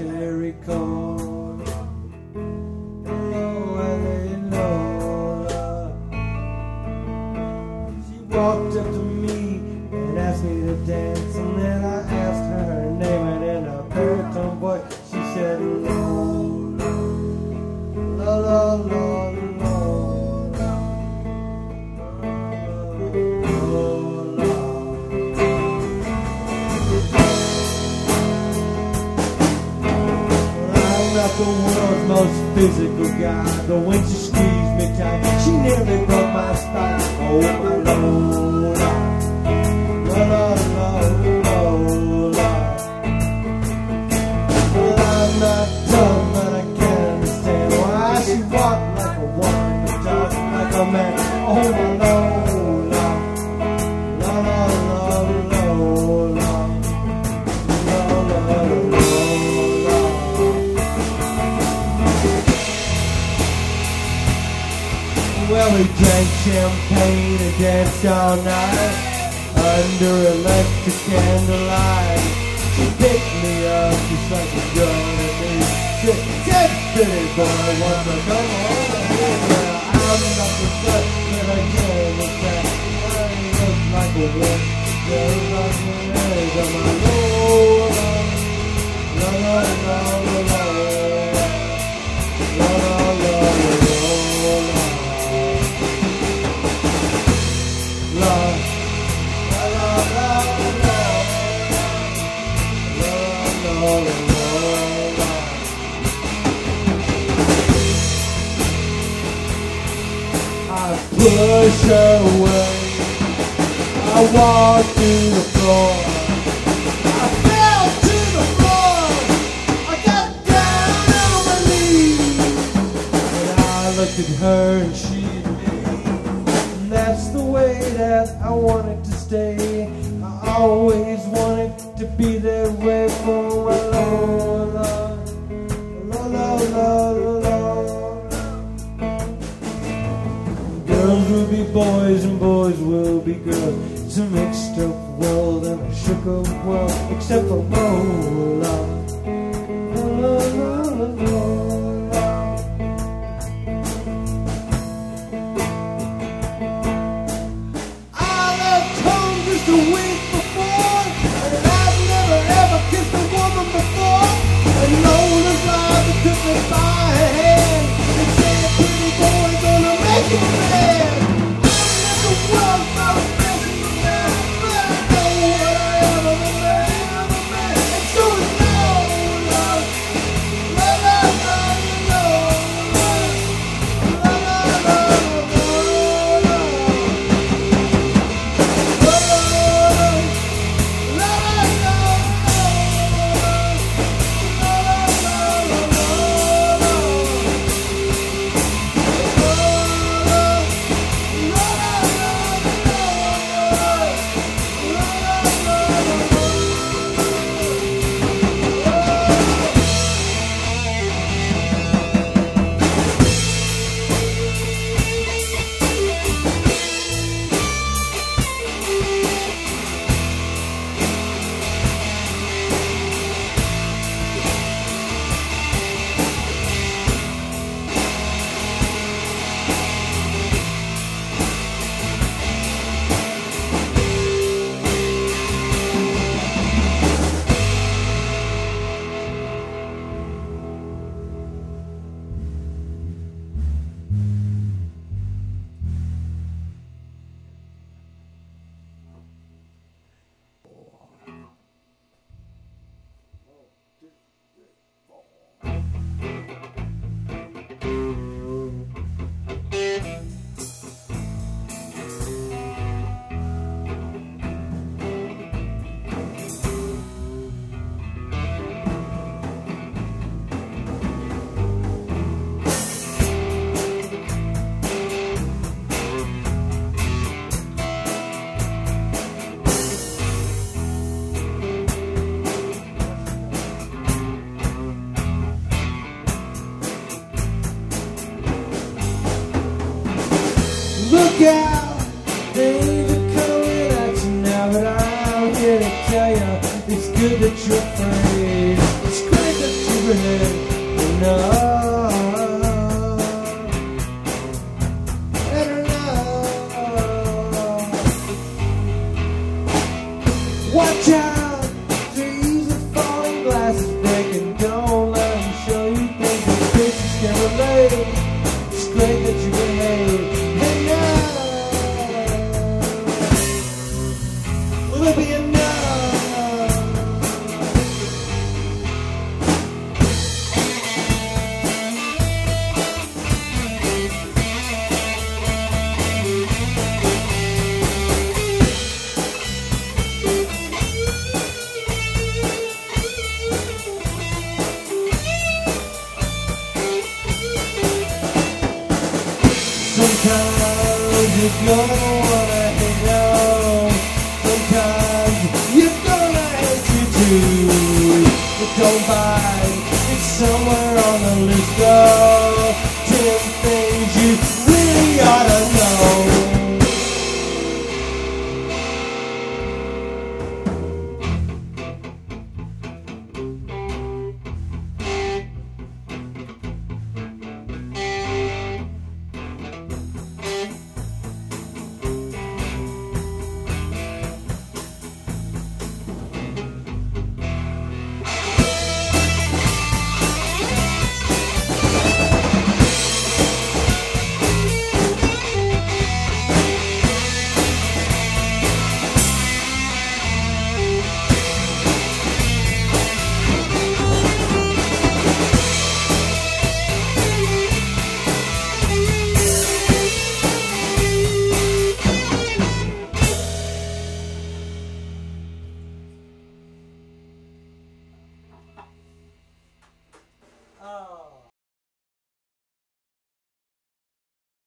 Jericho. Squeezed me tight, she nearly broke my spine. Oh my we drank champagne and danced all night under electric candlelight. She picked me up just like a girl and me. She said, pretty boy, want to come over here? I'm not the slut, but I can understand. I look like a witch. Just like an egg on my Lola. La la la la push away. I walked to the floor. I fell to the floor. I got down on my knees. I looked at her and she at me. And that's the way that I wanted to stay. I always wanted to be that way Girls will be boys and boys will be girls. It's a mixed up world and a shook up world, except for Lola. at you now, but I'm here to tell you it's good that you're free. Somewhere on the list of